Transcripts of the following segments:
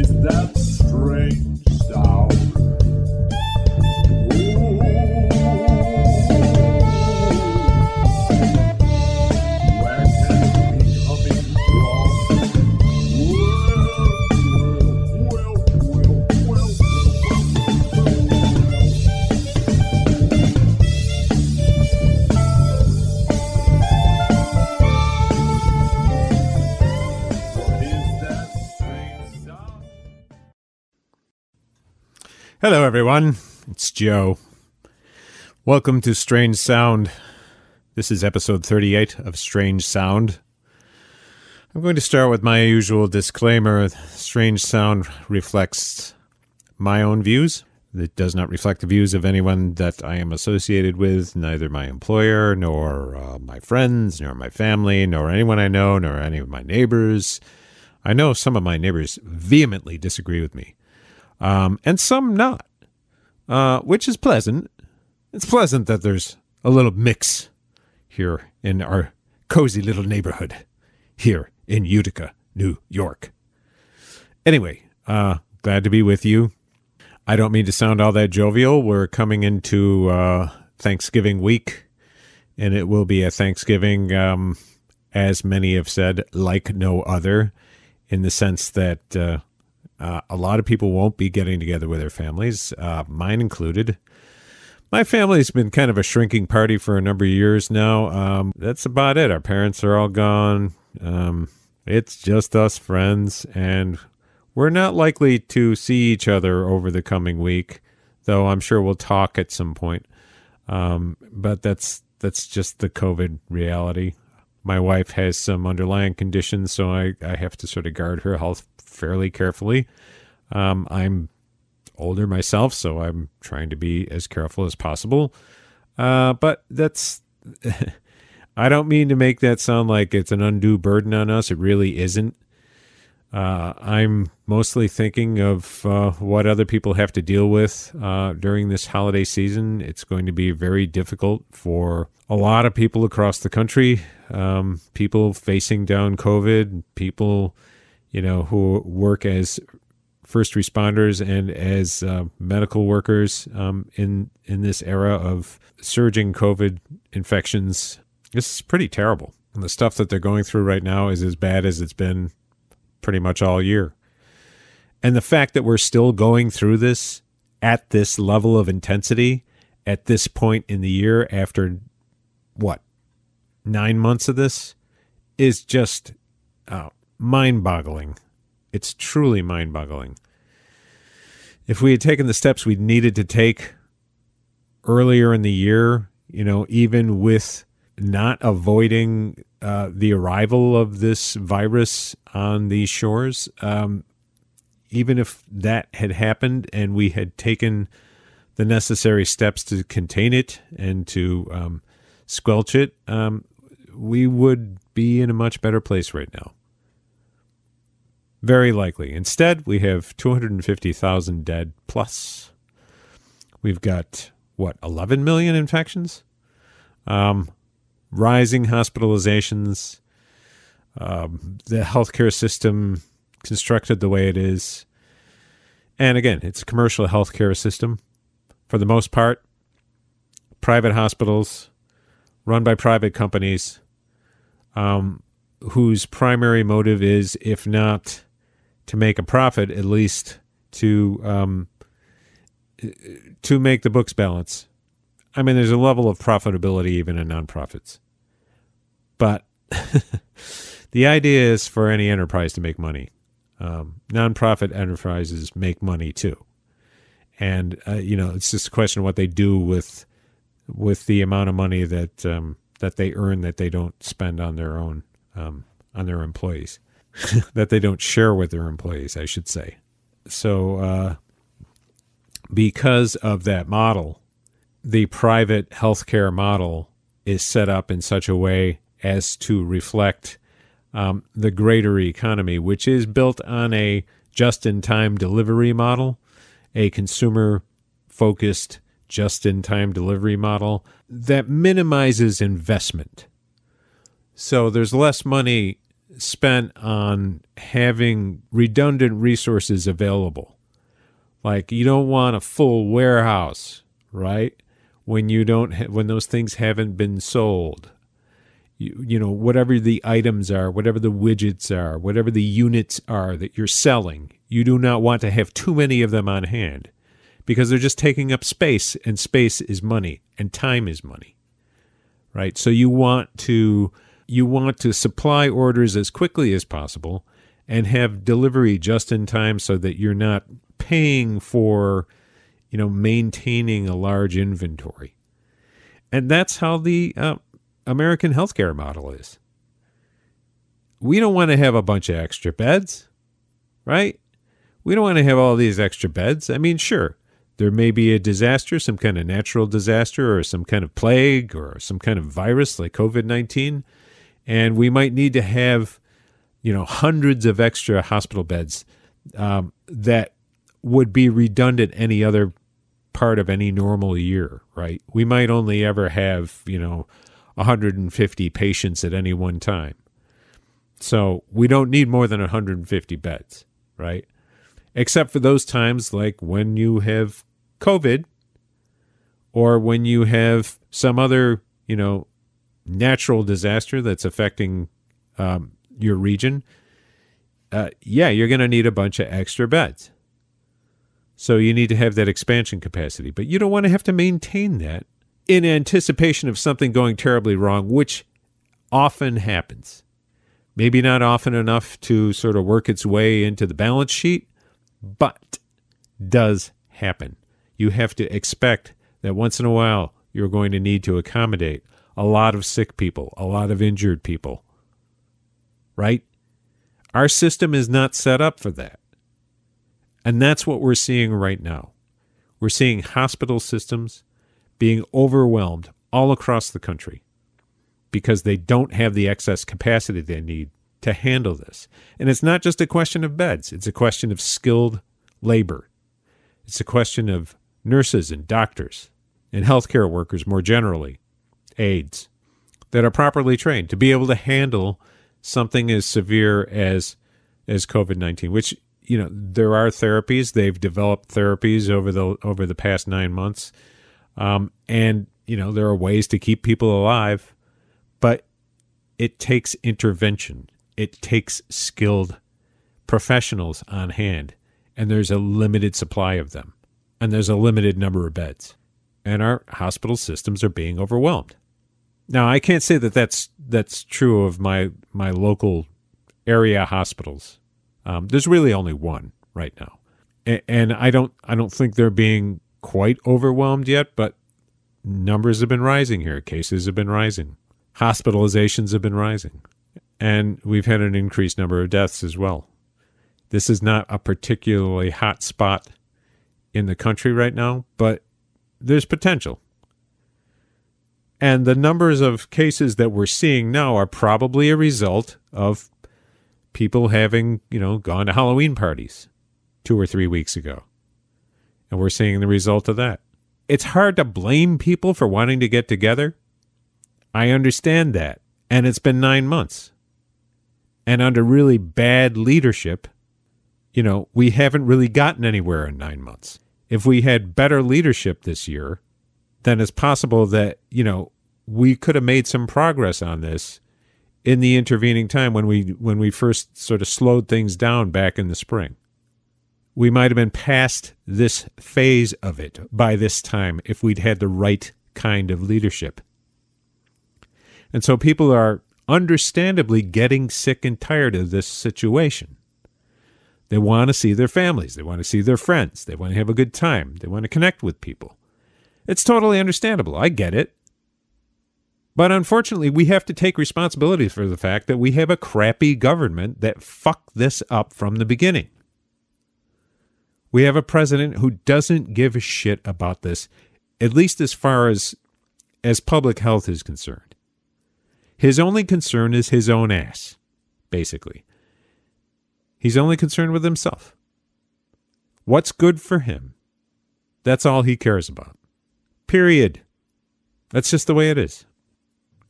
is that strange everyone. It's Joe. Welcome to Strange Sound. This is episode 38 of Strange Sound. I'm going to start with my usual disclaimer Strange Sound reflects my own views. It does not reflect the views of anyone that I am associated with, neither my employer, nor uh, my friends, nor my family, nor anyone I know, nor any of my neighbors. I know some of my neighbors vehemently disagree with me, um, and some not uh, which is pleasant. It's pleasant that there's a little mix here in our cozy little neighborhood here in Utica, New York. Anyway, uh, glad to be with you. I don't mean to sound all that jovial. We're coming into uh, Thanksgiving week, and it will be a Thanksgiving, um, as many have said, like no other, in the sense that uh, uh, a lot of people won't be getting together with their families, uh, mine included. My family's been kind of a shrinking party for a number of years now. Um, that's about it. Our parents are all gone. Um, it's just us friends, and we're not likely to see each other over the coming week, though I'm sure we'll talk at some point. Um, but that's that's just the COVID reality. My wife has some underlying conditions, so I, I have to sort of guard her health fairly carefully. Um, I'm older myself, so I'm trying to be as careful as possible. Uh, but that's, I don't mean to make that sound like it's an undue burden on us. It really isn't. Uh, I'm mostly thinking of uh, what other people have to deal with uh, during this holiday season. It's going to be very difficult for a lot of people across the country. Um, people facing down COVID, people, you know, who work as first responders and as uh, medical workers um, in in this era of surging COVID infections. This is pretty terrible. And the stuff that they're going through right now is as bad as it's been pretty much all year. And the fact that we're still going through this at this level of intensity at this point in the year after what nine months of this is just uh, mind boggling. It's truly mind boggling. If we had taken the steps we needed to take earlier in the year, you know, even with not avoiding uh, the arrival of this virus on these shores, um, even if that had happened and we had taken the necessary steps to contain it and to um, squelch it, um, we would be in a much better place right now. Very likely. Instead, we have 250,000 dead plus. We've got, what, 11 million infections? Um, rising hospitalizations, um, the healthcare system constructed the way it is. And again, it's a commercial healthcare system for the most part, private hospitals run by private companies um, whose primary motive is, if not to make a profit, at least to um, to make the books balance. I mean, there's a level of profitability even in nonprofits, but the idea is for any enterprise to make money. Um, nonprofit enterprises make money too, and uh, you know it's just a question of what they do with with the amount of money that um, that they earn that they don't spend on their own um, on their employees, that they don't share with their employees, I should say. So, uh, because of that model, the private healthcare model is set up in such a way as to reflect um, the greater economy, which is built on a just in time delivery model, a consumer focused just in time delivery model that minimizes investment. So there's less money spent on having redundant resources available. Like you don't want a full warehouse, right? When you don't ha- when those things haven't been sold. You, you know, whatever the items are, whatever the widgets are, whatever the units are that you're selling, you do not want to have too many of them on hand because they're just taking up space and space is money and time is money. Right? So you want to you want to supply orders as quickly as possible and have delivery just in time so that you're not paying for you know maintaining a large inventory. And that's how the uh, American healthcare model is. We don't want to have a bunch of extra beds, right? We don't want to have all these extra beds. I mean, sure, there may be a disaster, some kind of natural disaster, or some kind of plague, or some kind of virus like COVID 19. And we might need to have, you know, hundreds of extra hospital beds um, that would be redundant any other part of any normal year, right? We might only ever have, you know, 150 patients at any one time. So we don't need more than 150 beds, right? Except for those times like when you have COVID or when you have some other, you know, natural disaster that's affecting um, your region. Uh, yeah, you're going to need a bunch of extra beds. So you need to have that expansion capacity, but you don't want to have to maintain that in anticipation of something going terribly wrong, which often happens. Maybe not often enough to sort of work its way into the balance sheet, but does happen you have to expect that once in a while you're going to need to accommodate a lot of sick people, a lot of injured people. Right? Our system is not set up for that. And that's what we're seeing right now. We're seeing hospital systems being overwhelmed all across the country because they don't have the excess capacity they need to handle this. And it's not just a question of beds, it's a question of skilled labor. It's a question of nurses and doctors, and healthcare workers more generally, aides, that are properly trained to be able to handle something as severe as as COVID nineteen. Which you know there are therapies; they've developed therapies over the over the past nine months, um, and you know there are ways to keep people alive, but it takes intervention. It takes skilled professionals on hand, and there's a limited supply of them and there's a limited number of beds, and our hospital systems are being overwhelmed. Now, I can't say that that's that's true of my my local area hospitals. Um, there's really only one right now, and, and I don't I don't think they're being quite overwhelmed yet, but numbers have been rising here. Cases have been rising, hospitalizations have been rising, and we've had an increased number of deaths as well. This is not a particularly hot spot in the country right now, but there's potential. And the numbers of cases that we're seeing now are probably a result of people having, you know, gone to Halloween parties two or three weeks ago. And we're seeing the result of that. It's hard to blame people for wanting to get together. I understand that. And it's been nine months. And under really bad leadership, you know, we haven't really gotten anywhere in nine months. If we had better leadership this year, then it's possible that, you know, we could have made some progress on this in the intervening time when we when we first sort of slowed things down back in the spring. We might have been past this phase of it by this time if we'd had the right kind of leadership. And so people are understandably getting sick and tired of this situation. They want to see their families. They want to see their friends. They want to have a good time. They want to connect with people. It's totally understandable. I get it. But unfortunately, we have to take responsibility for the fact that we have a crappy government that fucked this up from the beginning. We have a president who doesn't give a shit about this, at least as far as as public health is concerned. His only concern is his own ass, basically. He's only concerned with himself. What's good for him? That's all he cares about. Period. That's just the way it is.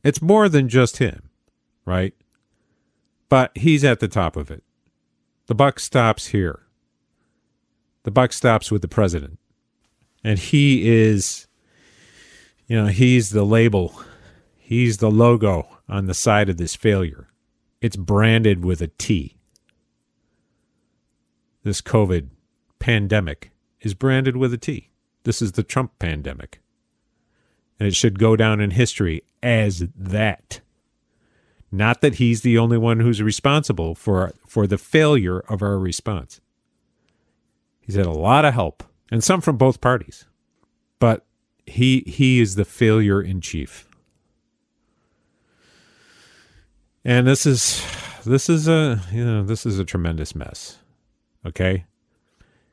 It's more than just him, right? But he's at the top of it. The buck stops here. The buck stops with the president. And he is, you know, he's the label, he's the logo on the side of this failure. It's branded with a T. This COVID pandemic is branded with a T. This is the Trump pandemic. And it should go down in history as that. Not that he's the only one who's responsible for for the failure of our response. He's had a lot of help, and some from both parties. But he he is the failure in chief. And this is this is a you know this is a tremendous mess. Okay?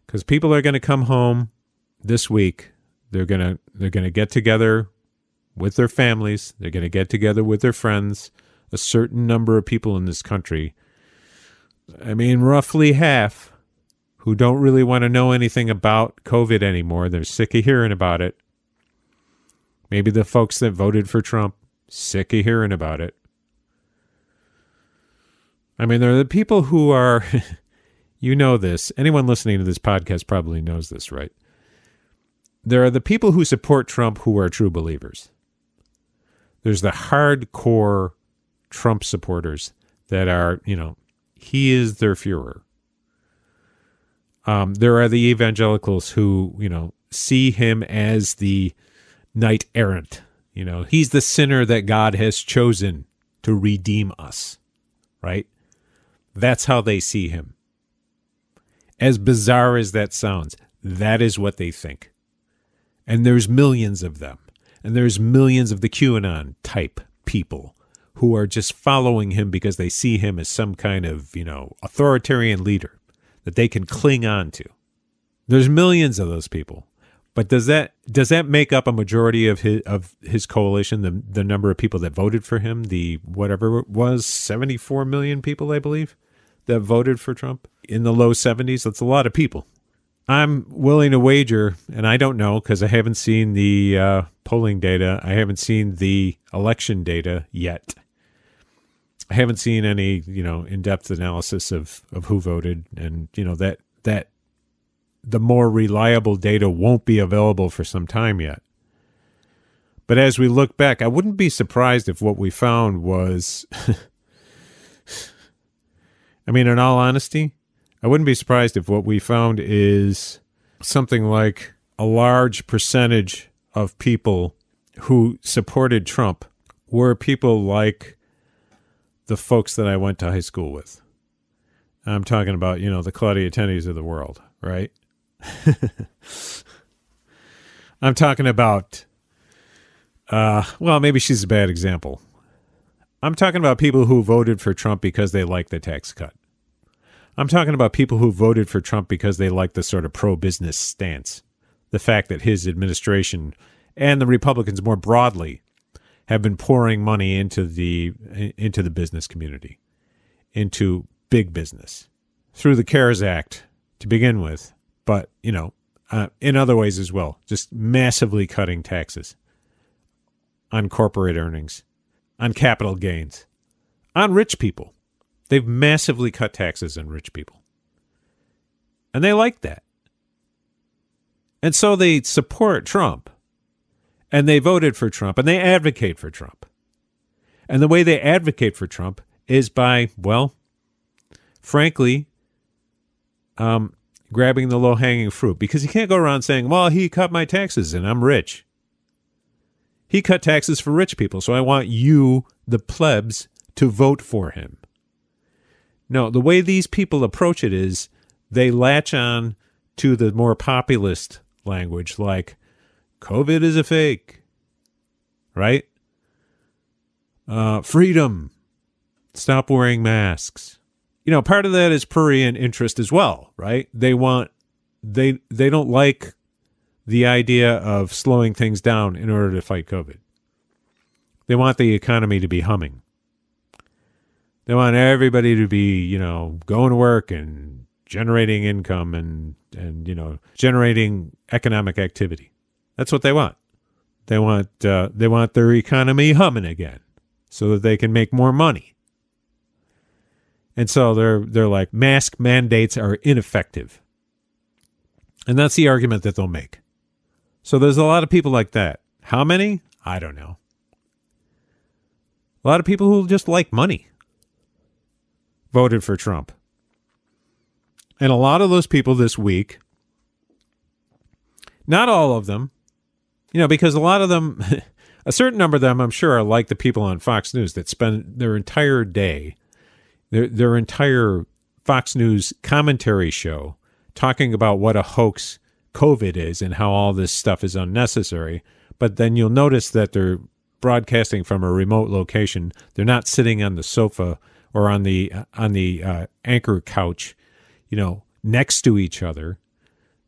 Cuz people are going to come home this week. They're going to they're going to get together with their families. They're going to get together with their friends a certain number of people in this country, I mean, roughly half, who don't really want to know anything about COVID anymore. They're sick of hearing about it. Maybe the folks that voted for Trump, sick of hearing about it. I mean, there are the people who are, you know this. Anyone listening to this podcast probably knows this, right? There are the people who support Trump who are true believers. There's the hardcore Trump supporters that are, you know, he is their Fuhrer. Um, there are the evangelicals who, you know, see him as the knight errant. You know, he's the sinner that God has chosen to redeem us, right? That's how they see him. As bizarre as that sounds, that is what they think. And there's millions of them. And there's millions of the QAnon type people who are just following him because they see him as some kind of, you know, authoritarian leader that they can cling on to. There's millions of those people. But does that does that make up a majority of his of his coalition, the the number of people that voted for him, the whatever it was 74 million people, I believe, that voted for Trump in the low 70s? That's a lot of people. I'm willing to wager, and I don't know because I haven't seen the uh, polling data. I haven't seen the election data yet. I haven't seen any, you know, in-depth analysis of of who voted, and you know that that the more reliable data won't be available for some time yet. But as we look back, I wouldn't be surprised if what we found was, I mean, in all honesty, I wouldn't be surprised if what we found is something like a large percentage of people who supported Trump were people like the folks that I went to high school with. I'm talking about, you know, the Claudia Tenney's of the world, right? I'm talking about, uh, well, maybe she's a bad example. I'm talking about people who voted for Trump because they like the tax cut. I'm talking about people who voted for Trump because they like the sort of pro business stance. The fact that his administration and the Republicans more broadly have been pouring money into the into the business community, into big business through the CARES Act to begin with, but you know, uh, in other ways as well, just massively cutting taxes on corporate earnings, on capital gains, on rich people. They've massively cut taxes on rich people. And they like that. And so they support Trump and they voted for Trump and they advocate for Trump. And the way they advocate for Trump is by, well, frankly, um, grabbing the low hanging fruit because you can't go around saying, well, he cut my taxes and I'm rich. He cut taxes for rich people, so I want you, the plebs, to vote for him. No, the way these people approach it is they latch on to the more populist language like, COVID is a fake, right? Uh, freedom. Stop wearing masks. You know, part of that is prurient interest as well, right? They want they they don't like the idea of slowing things down in order to fight COVID. They want the economy to be humming. They want everybody to be, you know, going to work and generating income and and you know, generating economic activity. That's what they want. They want uh, they want their economy humming again, so that they can make more money. And so they're they're like mask mandates are ineffective. And that's the argument that they'll make. So there's a lot of people like that. How many? I don't know. A lot of people who just like money voted for Trump. And a lot of those people this week, not all of them, you know, because a lot of them, a certain number of them, I'm sure, are like the people on Fox News that spend their entire day, their, their entire Fox News commentary show talking about what a hoax COVID is and how all this stuff is unnecessary. But then you'll notice that they're broadcasting from a remote location. They're not sitting on the sofa or on the on the uh, anchor couch, you know, next to each other.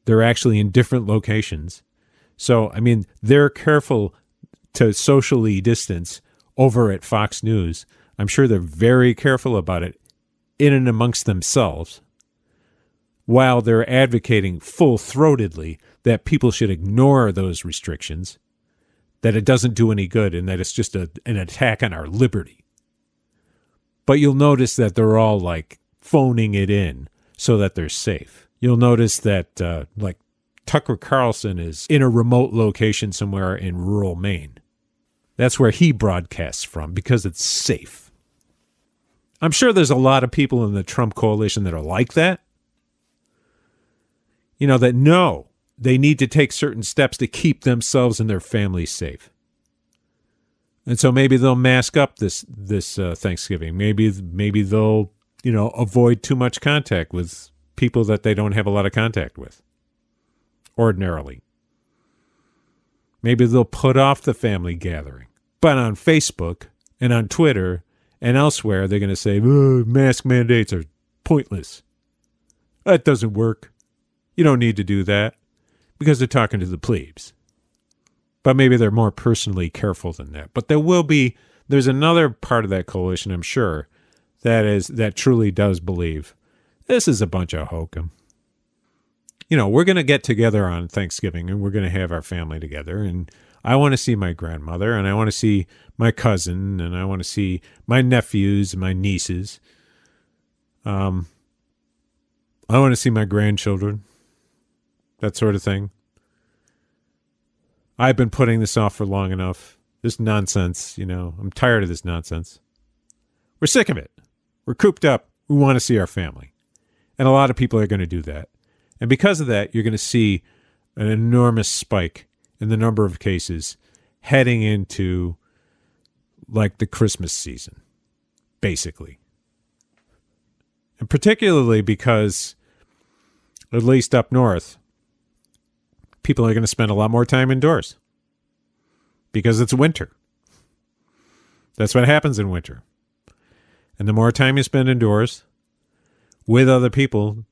They're actually in different locations. So, I mean, they're careful to socially distance over at Fox News. I'm sure they're very careful about it in and amongst themselves while they're advocating full throatedly that people should ignore those restrictions, that it doesn't do any good, and that it's just a, an attack on our liberty. But you'll notice that they're all like phoning it in so that they're safe. You'll notice that, uh, like, Tucker Carlson is in a remote location somewhere in rural Maine. That's where he broadcasts from because it's safe. I'm sure there's a lot of people in the Trump coalition that are like that. You know, that know they need to take certain steps to keep themselves and their families safe. And so maybe they'll mask up this this uh, Thanksgiving. Maybe maybe they'll you know avoid too much contact with people that they don't have a lot of contact with ordinarily. Maybe they'll put off the family gathering. But on Facebook and on Twitter and elsewhere, they're going to say mask mandates are pointless. That doesn't work. You don't need to do that because they're talking to the plebes. But maybe they're more personally careful than that. But there will be there's another part of that coalition, I'm sure, that is that truly does believe this is a bunch of hokum. You know, we're going to get together on Thanksgiving and we're going to have our family together and I want to see my grandmother and I want to see my cousin and I want to see my nephews and my nieces. Um I want to see my grandchildren. That sort of thing. I've been putting this off for long enough. This nonsense, you know, I'm tired of this nonsense. We're sick of it. We're cooped up. We want to see our family. And a lot of people are going to do that. And because of that, you're going to see an enormous spike in the number of cases heading into like the Christmas season, basically. And particularly because, at least up north, people are going to spend a lot more time indoors because it's winter. That's what happens in winter. And the more time you spend indoors with other people,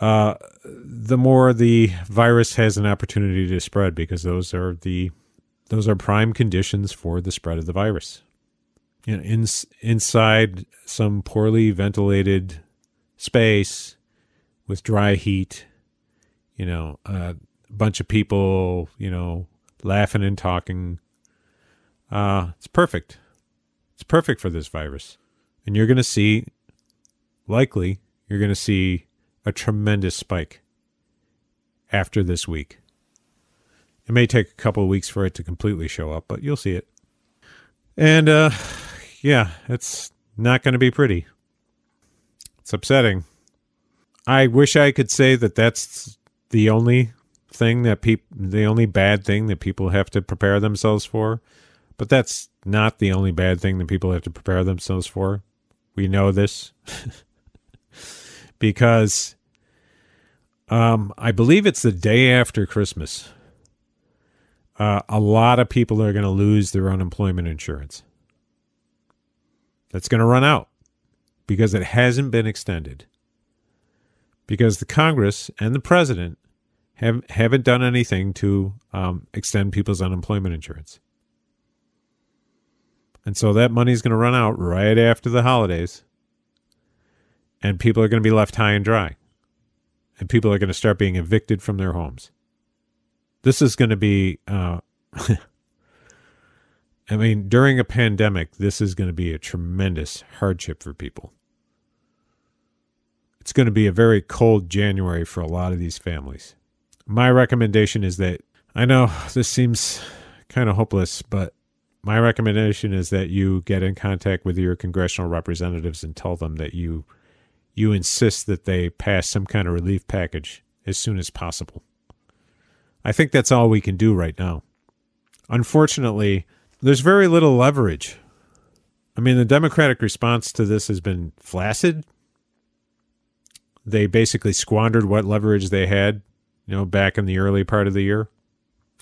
uh, the more the virus has an opportunity to spread because those are the those are prime conditions for the spread of the virus. You know, in, inside some poorly ventilated space with dry heat you know, a bunch of people, you know, laughing and talking. Uh, it's perfect. It's perfect for this virus. And you're going to see, likely, you're going to see a tremendous spike after this week. It may take a couple of weeks for it to completely show up, but you'll see it. And uh, yeah, it's not going to be pretty. It's upsetting. I wish I could say that that's the only thing that people the only bad thing that people have to prepare themselves for but that's not the only bad thing that people have to prepare themselves for. We know this. Because um, i believe it's the day after christmas uh, a lot of people are going to lose their unemployment insurance. That's going to run out because it hasn't been extended because the Congress and the president have, haven't done anything to um, extend people's unemployment insurance. And so that money is going to run out right after the holidays. And people are going to be left high and dry. And people are going to start being evicted from their homes. This is going to be, uh, I mean, during a pandemic, this is going to be a tremendous hardship for people. Going to be a very cold January for a lot of these families. My recommendation is that I know this seems kind of hopeless, but my recommendation is that you get in contact with your congressional representatives and tell them that you you insist that they pass some kind of relief package as soon as possible. I think that's all we can do right now. Unfortunately, there's very little leverage. I mean, the Democratic response to this has been flaccid. They basically squandered what leverage they had, you know, back in the early part of the year.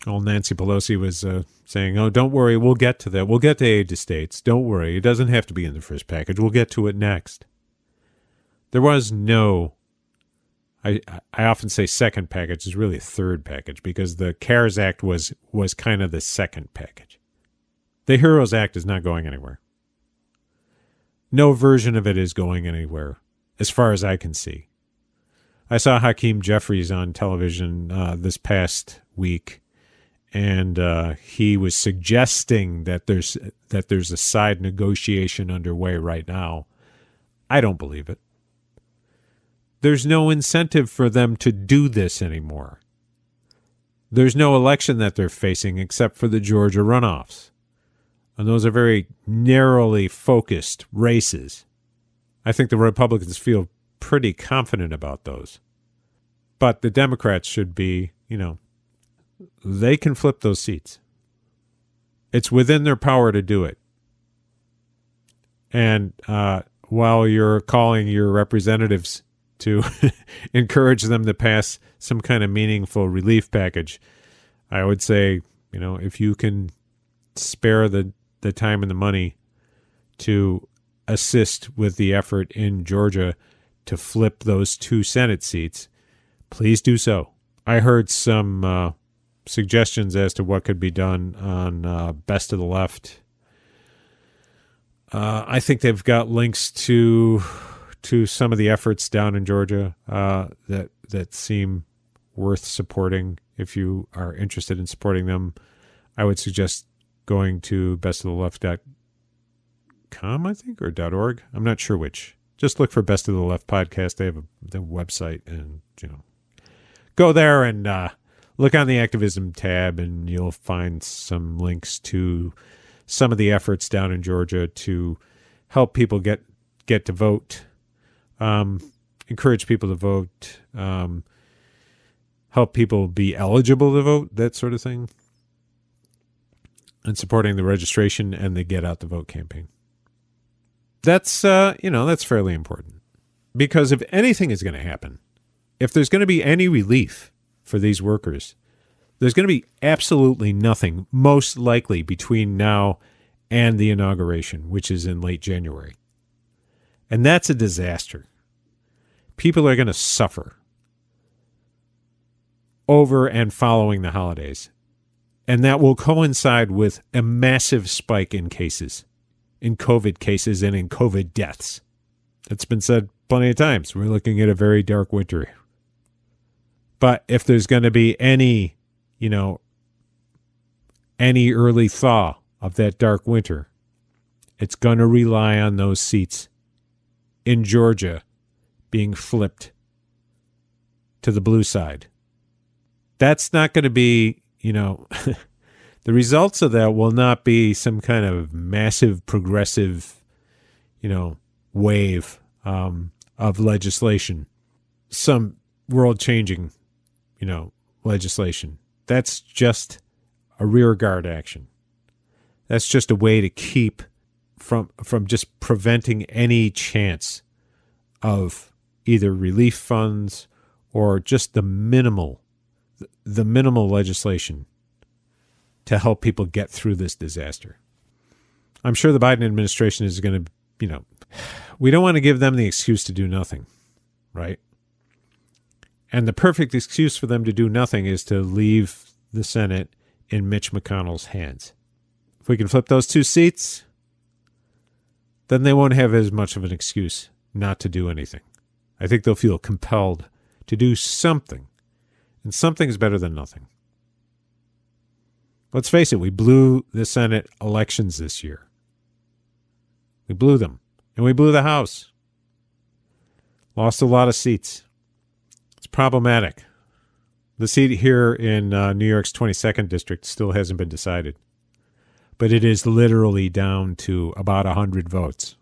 Old Nancy Pelosi was uh, saying, "Oh, don't worry, we'll get to that. We'll get to aid to states. Don't worry, it doesn't have to be in the first package. We'll get to it next." There was no. I I often say second package is really a third package because the CARES Act was was kind of the second package. The Heroes Act is not going anywhere. No version of it is going anywhere, as far as I can see. I saw Hakeem Jeffries on television uh, this past week and uh, he was suggesting that there's that there's a side negotiation underway right now. I don't believe it. There's no incentive for them to do this anymore. There's no election that they're facing except for the Georgia runoffs. And those are very narrowly focused races. I think the Republicans feel pretty confident about those. But the Democrats should be, you know, they can flip those seats. It's within their power to do it. And uh, while you're calling your representatives to encourage them to pass some kind of meaningful relief package, I would say, you know, if you can spare the, the time and the money to assist with the effort in Georgia to flip those two Senate seats, please do so. I heard some uh, suggestions as to what could be done on uh, Best of the Left. Uh, I think they've got links to to some of the efforts down in Georgia uh, that that seem worth supporting. If you are interested in supporting them, I would suggest going to bestoftheleft.com, I think, or .org. I'm not sure which. Just look for Best of the Left podcast. They have a the website, and you know, go there and uh, look on the activism tab and you'll find some links to some of the efforts down in Georgia to help people get get to vote, um, encourage people to vote, um, help people be eligible to vote, that sort of thing, and supporting the registration and the Get Out the Vote campaign. That's uh, you know that's fairly important because if anything is going to happen, if there's going to be any relief for these workers. There's going to be absolutely nothing, most likely, between now and the inauguration, which is in late January. And that's a disaster. People are going to suffer over and following the holidays. And that will coincide with a massive spike in cases, in COVID cases, and in COVID deaths. It's been said plenty of times. We're looking at a very dark winter but if there's going to be any, you know, any early thaw of that dark winter, it's going to rely on those seats in Georgia being flipped to the blue side. That's not going to be, you know, the results of that will not be some kind of massive progressive, you know, wave um, of legislation, some world changing you know, legislation. That's just a rear guard action. That's just a way to keep from from just preventing any chance of either relief funds or just the minimal the minimal legislation to help people get through this disaster. I'm sure the Biden administration is going to, you know, we don't want to give them the excuse to do nothing, right? And the perfect excuse for them to do nothing is to leave the Senate in Mitch McConnell's hands. If we can flip those two seats, then they won't have as much of an excuse not to do anything. I think they'll feel compelled to do something. And something is better than nothing. Let's face it, we blew the Senate elections this year. We blew them. And we blew the House. Lost a lot of seats. It's problematic. The seat here in uh, New York's 22nd district still hasn't been decided, but it is literally down to about 100 votes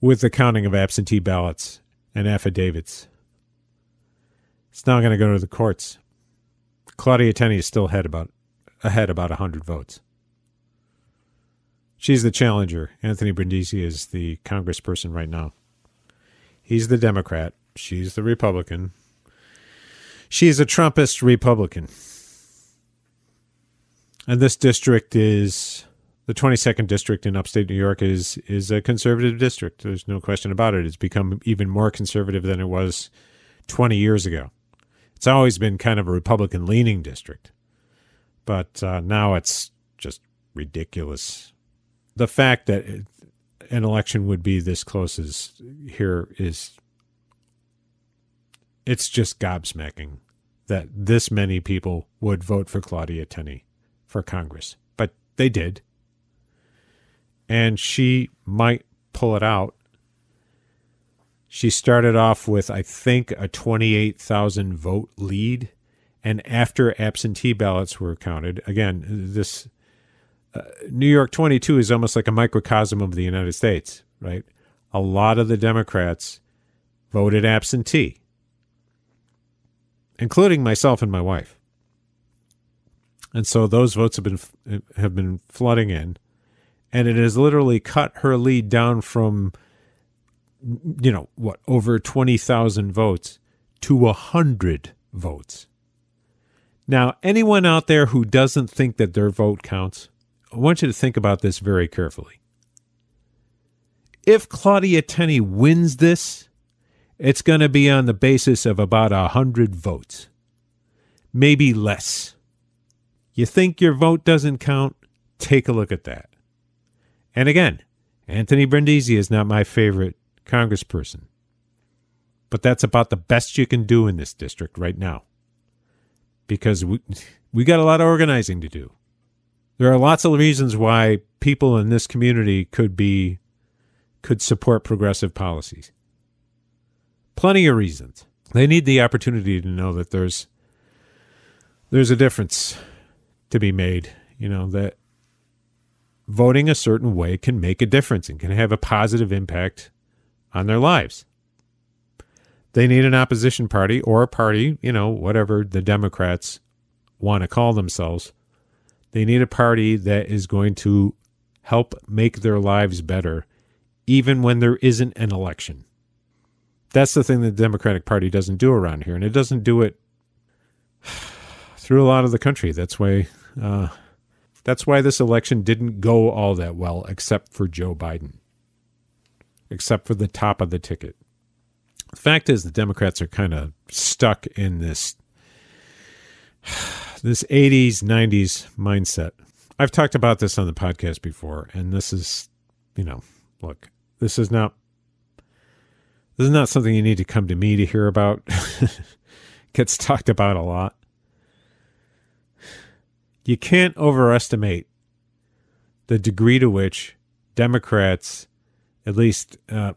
with the counting of absentee ballots and affidavits. It's now going to go to the courts. Claudia Tenney is still ahead about ahead about 100 votes. She's the challenger. Anthony Brindisi is the congressperson right now. He's the Democrat. She's the Republican. She's a Trumpist Republican. And this district is the 22nd district in upstate New York is is a conservative district. There's no question about it. It's become even more conservative than it was 20 years ago. It's always been kind of a Republican leaning district. But uh, now it's just ridiculous. The fact that an election would be this close is here is it's just gobsmacking that this many people would vote for Claudia Tenney for Congress. But they did. And she might pull it out. She started off with, I think, a 28,000 vote lead. And after absentee ballots were counted, again, this uh, New York 22 is almost like a microcosm of the United States, right? A lot of the Democrats voted absentee including myself and my wife. And so those votes have been have been flooding in, and it has literally cut her lead down from, you know, what over twenty thousand votes to a hundred votes. Now, anyone out there who doesn't think that their vote counts, I want you to think about this very carefully. If Claudia Tenney wins this, it's going to be on the basis of about a hundred votes, maybe less. You think your vote doesn't count? Take a look at that. And again, Anthony Brindisi is not my favorite congressperson, but that's about the best you can do in this district right now because we, we got a lot of organizing to do. There are lots of reasons why people in this community could be could support progressive policies plenty of reasons. They need the opportunity to know that there's there's a difference to be made, you know, that voting a certain way can make a difference and can have a positive impact on their lives. They need an opposition party or a party, you know, whatever the Democrats want to call themselves. They need a party that is going to help make their lives better, even when there isn't an election that's the thing the Democratic Party doesn't do around here, and it doesn't do it through a lot of the country. That's why uh, that's why this election didn't go all that well, except for Joe Biden, except for the top of the ticket. The fact is, the Democrats are kind of stuck in this this 80s 90s mindset. I've talked about this on the podcast before, and this is, you know, look, this is not this is not something you need to come to me to hear about. Gets talked about a lot. You can't overestimate the degree to which Democrats, at least uh,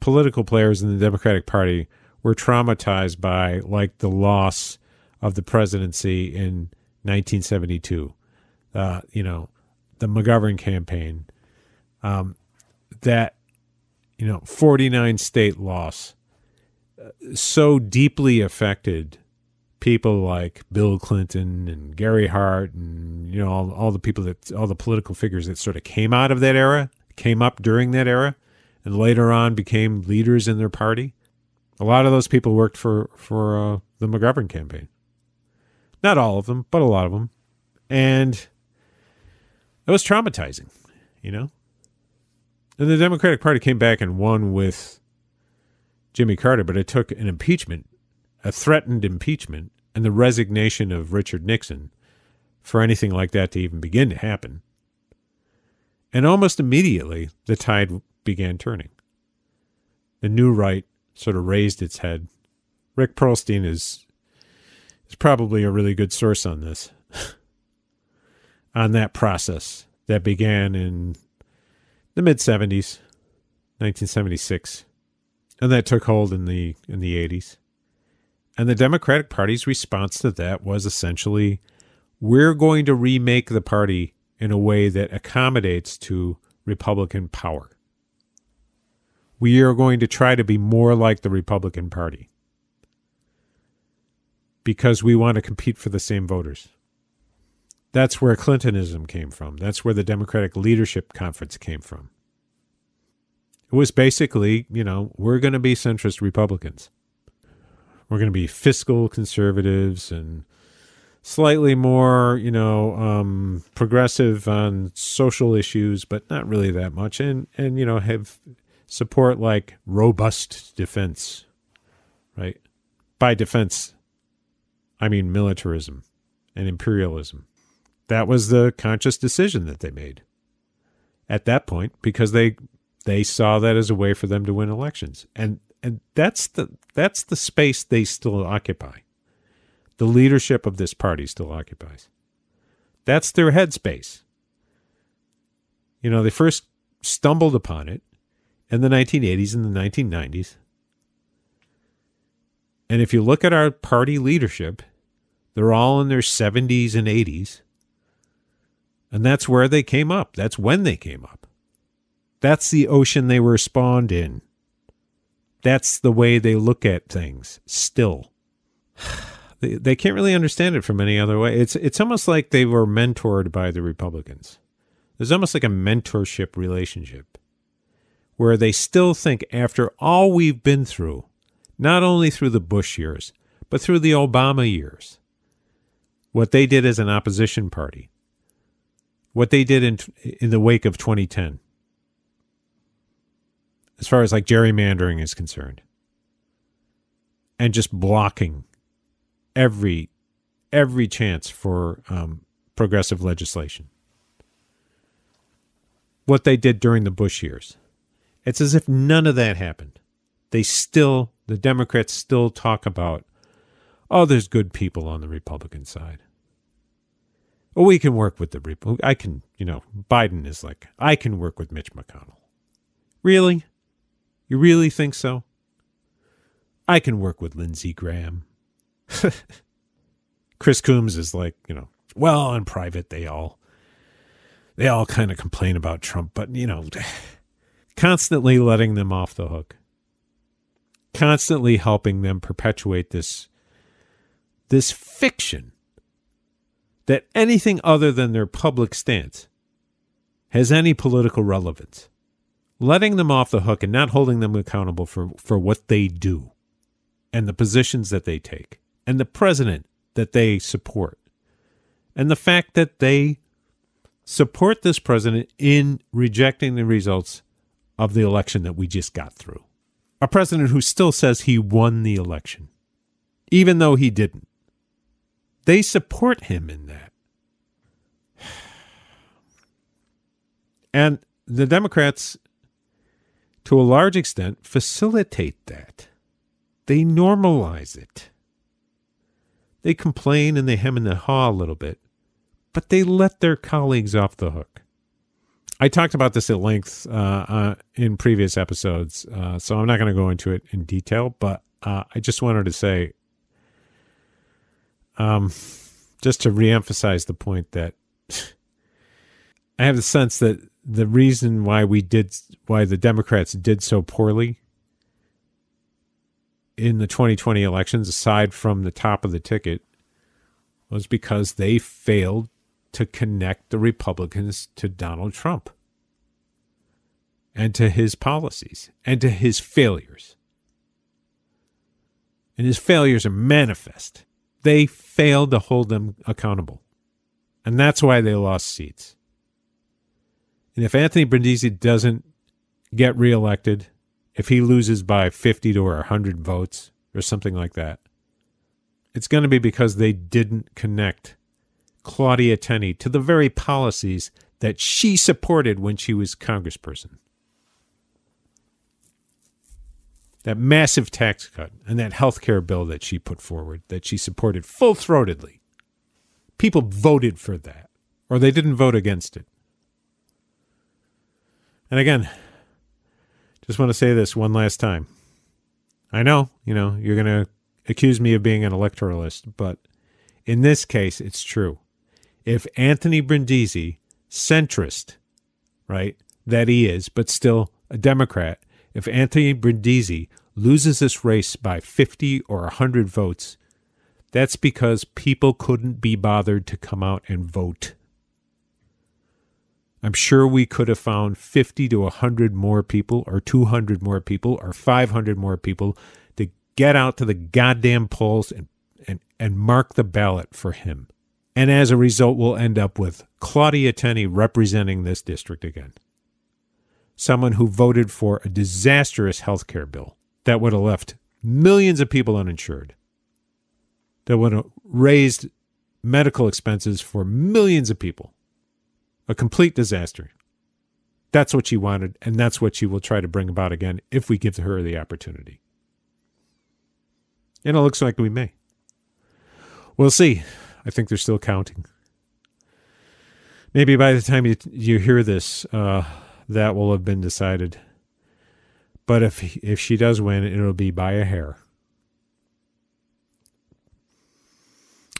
political players in the Democratic Party, were traumatized by, like the loss of the presidency in 1972. Uh, you know, the McGovern campaign. Um, that you know, 49 state loss uh, so deeply affected people like Bill Clinton and Gary Hart and, you know, all, all the people that, all the political figures that sort of came out of that era, came up during that era, and later on became leaders in their party. A lot of those people worked for, for uh, the McGovern campaign. Not all of them, but a lot of them. And it was traumatizing, you know? And the Democratic Party came back and won with Jimmy Carter, but it took an impeachment, a threatened impeachment, and the resignation of Richard Nixon for anything like that to even begin to happen. And almost immediately, the tide began turning. The new right sort of raised its head. Rick Perlstein is is probably a really good source on this, on that process that began in the mid 70s, 1976. And that took hold in the in the 80s. And the Democratic Party's response to that was essentially we're going to remake the party in a way that accommodates to Republican power. We are going to try to be more like the Republican Party because we want to compete for the same voters. That's where Clintonism came from. That's where the Democratic Leadership Conference came from. It was basically, you know, we're going to be centrist Republicans. We're going to be fiscal conservatives and slightly more, you know, um, progressive on social issues, but not really that much. And, and, you know, have support like robust defense, right? By defense, I mean militarism and imperialism. That was the conscious decision that they made at that point because they they saw that as a way for them to win elections. And and that's the that's the space they still occupy. The leadership of this party still occupies. That's their headspace. You know, they first stumbled upon it in the 1980s and the 1990s. And if you look at our party leadership, they're all in their 70s and 80s. And that's where they came up. That's when they came up. That's the ocean they were spawned in. That's the way they look at things still. They, they can't really understand it from any other way. It's it's almost like they were mentored by the Republicans. There's almost like a mentorship relationship where they still think after all we've been through, not only through the Bush years, but through the Obama years, what they did as an opposition party, what they did in in the wake of 2010 as far as like gerrymandering is concerned and just blocking every every chance for um, progressive legislation. What they did during the bush years it's as if none of that happened they still the democrats still talk about oh there's good people on the republican side well, we can work with the Rep- oh, I can, you know, Biden is like, I can work with Mitch McConnell. Really? You really think so? I can work with Lindsey Graham. Chris Coons is like, you know, well, in private they all they all kind of complain about Trump, but you know, constantly letting them off the hook. Constantly helping them perpetuate this this fiction that anything other than their public stance has any political relevance letting them off the hook and not holding them accountable for, for what they do and the positions that they take and the president that they support and the fact that they support this president in rejecting the results of the election that we just got through. A president who still says he won the election, even though he didn't. They support him in that. And the Democrats to a large extent, facilitate that. They normalize it. They complain and they hem and they haw a little bit, but they let their colleagues off the hook. I talked about this at length uh, uh, in previous episodes, uh, so I'm not going to go into it in detail, but uh, I just wanted to say, um, just to reemphasize the point that I have the sense that the reason why we did why the Democrats did so poorly in the 2020 elections aside from the top of the ticket was because they failed to connect the Republicans to Donald Trump and to his policies and to his failures. And his failures are manifest. They failed to hold them accountable. And that's why they lost seats. And if Anthony Brindisi doesn't get reelected, if he loses by 50 to 100 votes or something like that, it's going to be because they didn't connect Claudia Tenney to the very policies that she supported when she was congressperson. That massive tax cut and that health care bill that she put forward, that she supported full throatedly. People voted for that, or they didn't vote against it. And again, just want to say this one last time. I know, you know, you're going to accuse me of being an electoralist, but in this case, it's true. If Anthony Brindisi, centrist, right, that he is, but still a Democrat, if Anthony Brindisi loses this race by 50 or 100 votes, that's because people couldn't be bothered to come out and vote. I'm sure we could have found 50 to 100 more people, or 200 more people, or 500 more people to get out to the goddamn polls and, and, and mark the ballot for him. And as a result, we'll end up with Claudia Tenney representing this district again. Someone who voted for a disastrous health care bill that would have left millions of people uninsured, that would have raised medical expenses for millions of people a complete disaster. That's what she wanted, and that's what she will try to bring about again if we give her the opportunity. And it looks like we may. We'll see. I think they're still counting. Maybe by the time you, you hear this, uh, that will have been decided. But if if she does win, it'll be by a hair.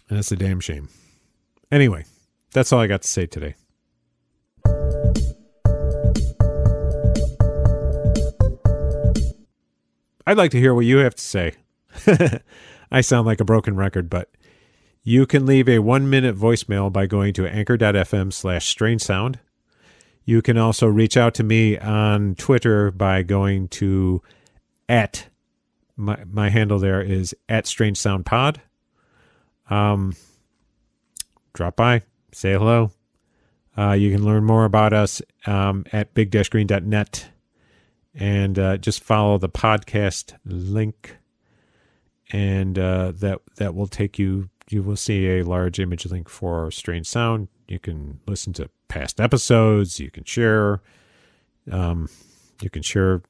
And that's a damn shame. Anyway, that's all I got to say today. I'd like to hear what you have to say. I sound like a broken record, but you can leave a one minute voicemail by going to anchor.fm slash strange sound. You can also reach out to me on Twitter by going to at my, my handle there is at strange sound pod. Um, drop by, say hello. Uh, you can learn more about us um, at big-green.net and uh, just follow the podcast link, and uh, that that will take you. You will see a large image link for Strange Sound. You can listen to past episodes. You can share. Um, you can share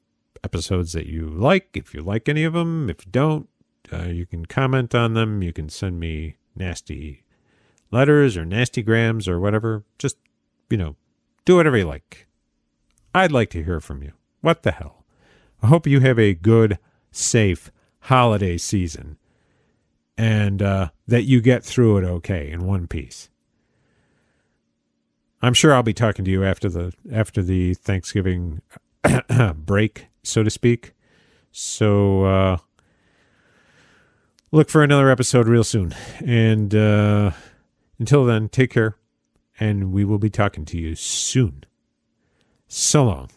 episodes that you like if you like any of them. If you don't, uh, you can comment on them. You can send me nasty letters or nasty grams or whatever. Just you know, do whatever you like. I'd like to hear from you. What the hell? I hope you have a good, safe holiday season and uh, that you get through it okay in one piece. I'm sure I'll be talking to you after the after the Thanksgiving break, so to speak. So uh, look for another episode real soon. And uh, until then, take care, and we will be talking to you soon. So long.